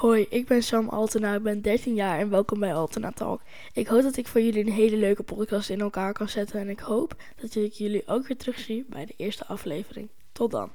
Hoi, ik ben Sam Altena, ik ben 13 jaar en welkom bij Altena Talk. Ik hoop dat ik voor jullie een hele leuke podcast in elkaar kan zetten en ik hoop dat ik jullie ook weer terugzie bij de eerste aflevering. Tot dan.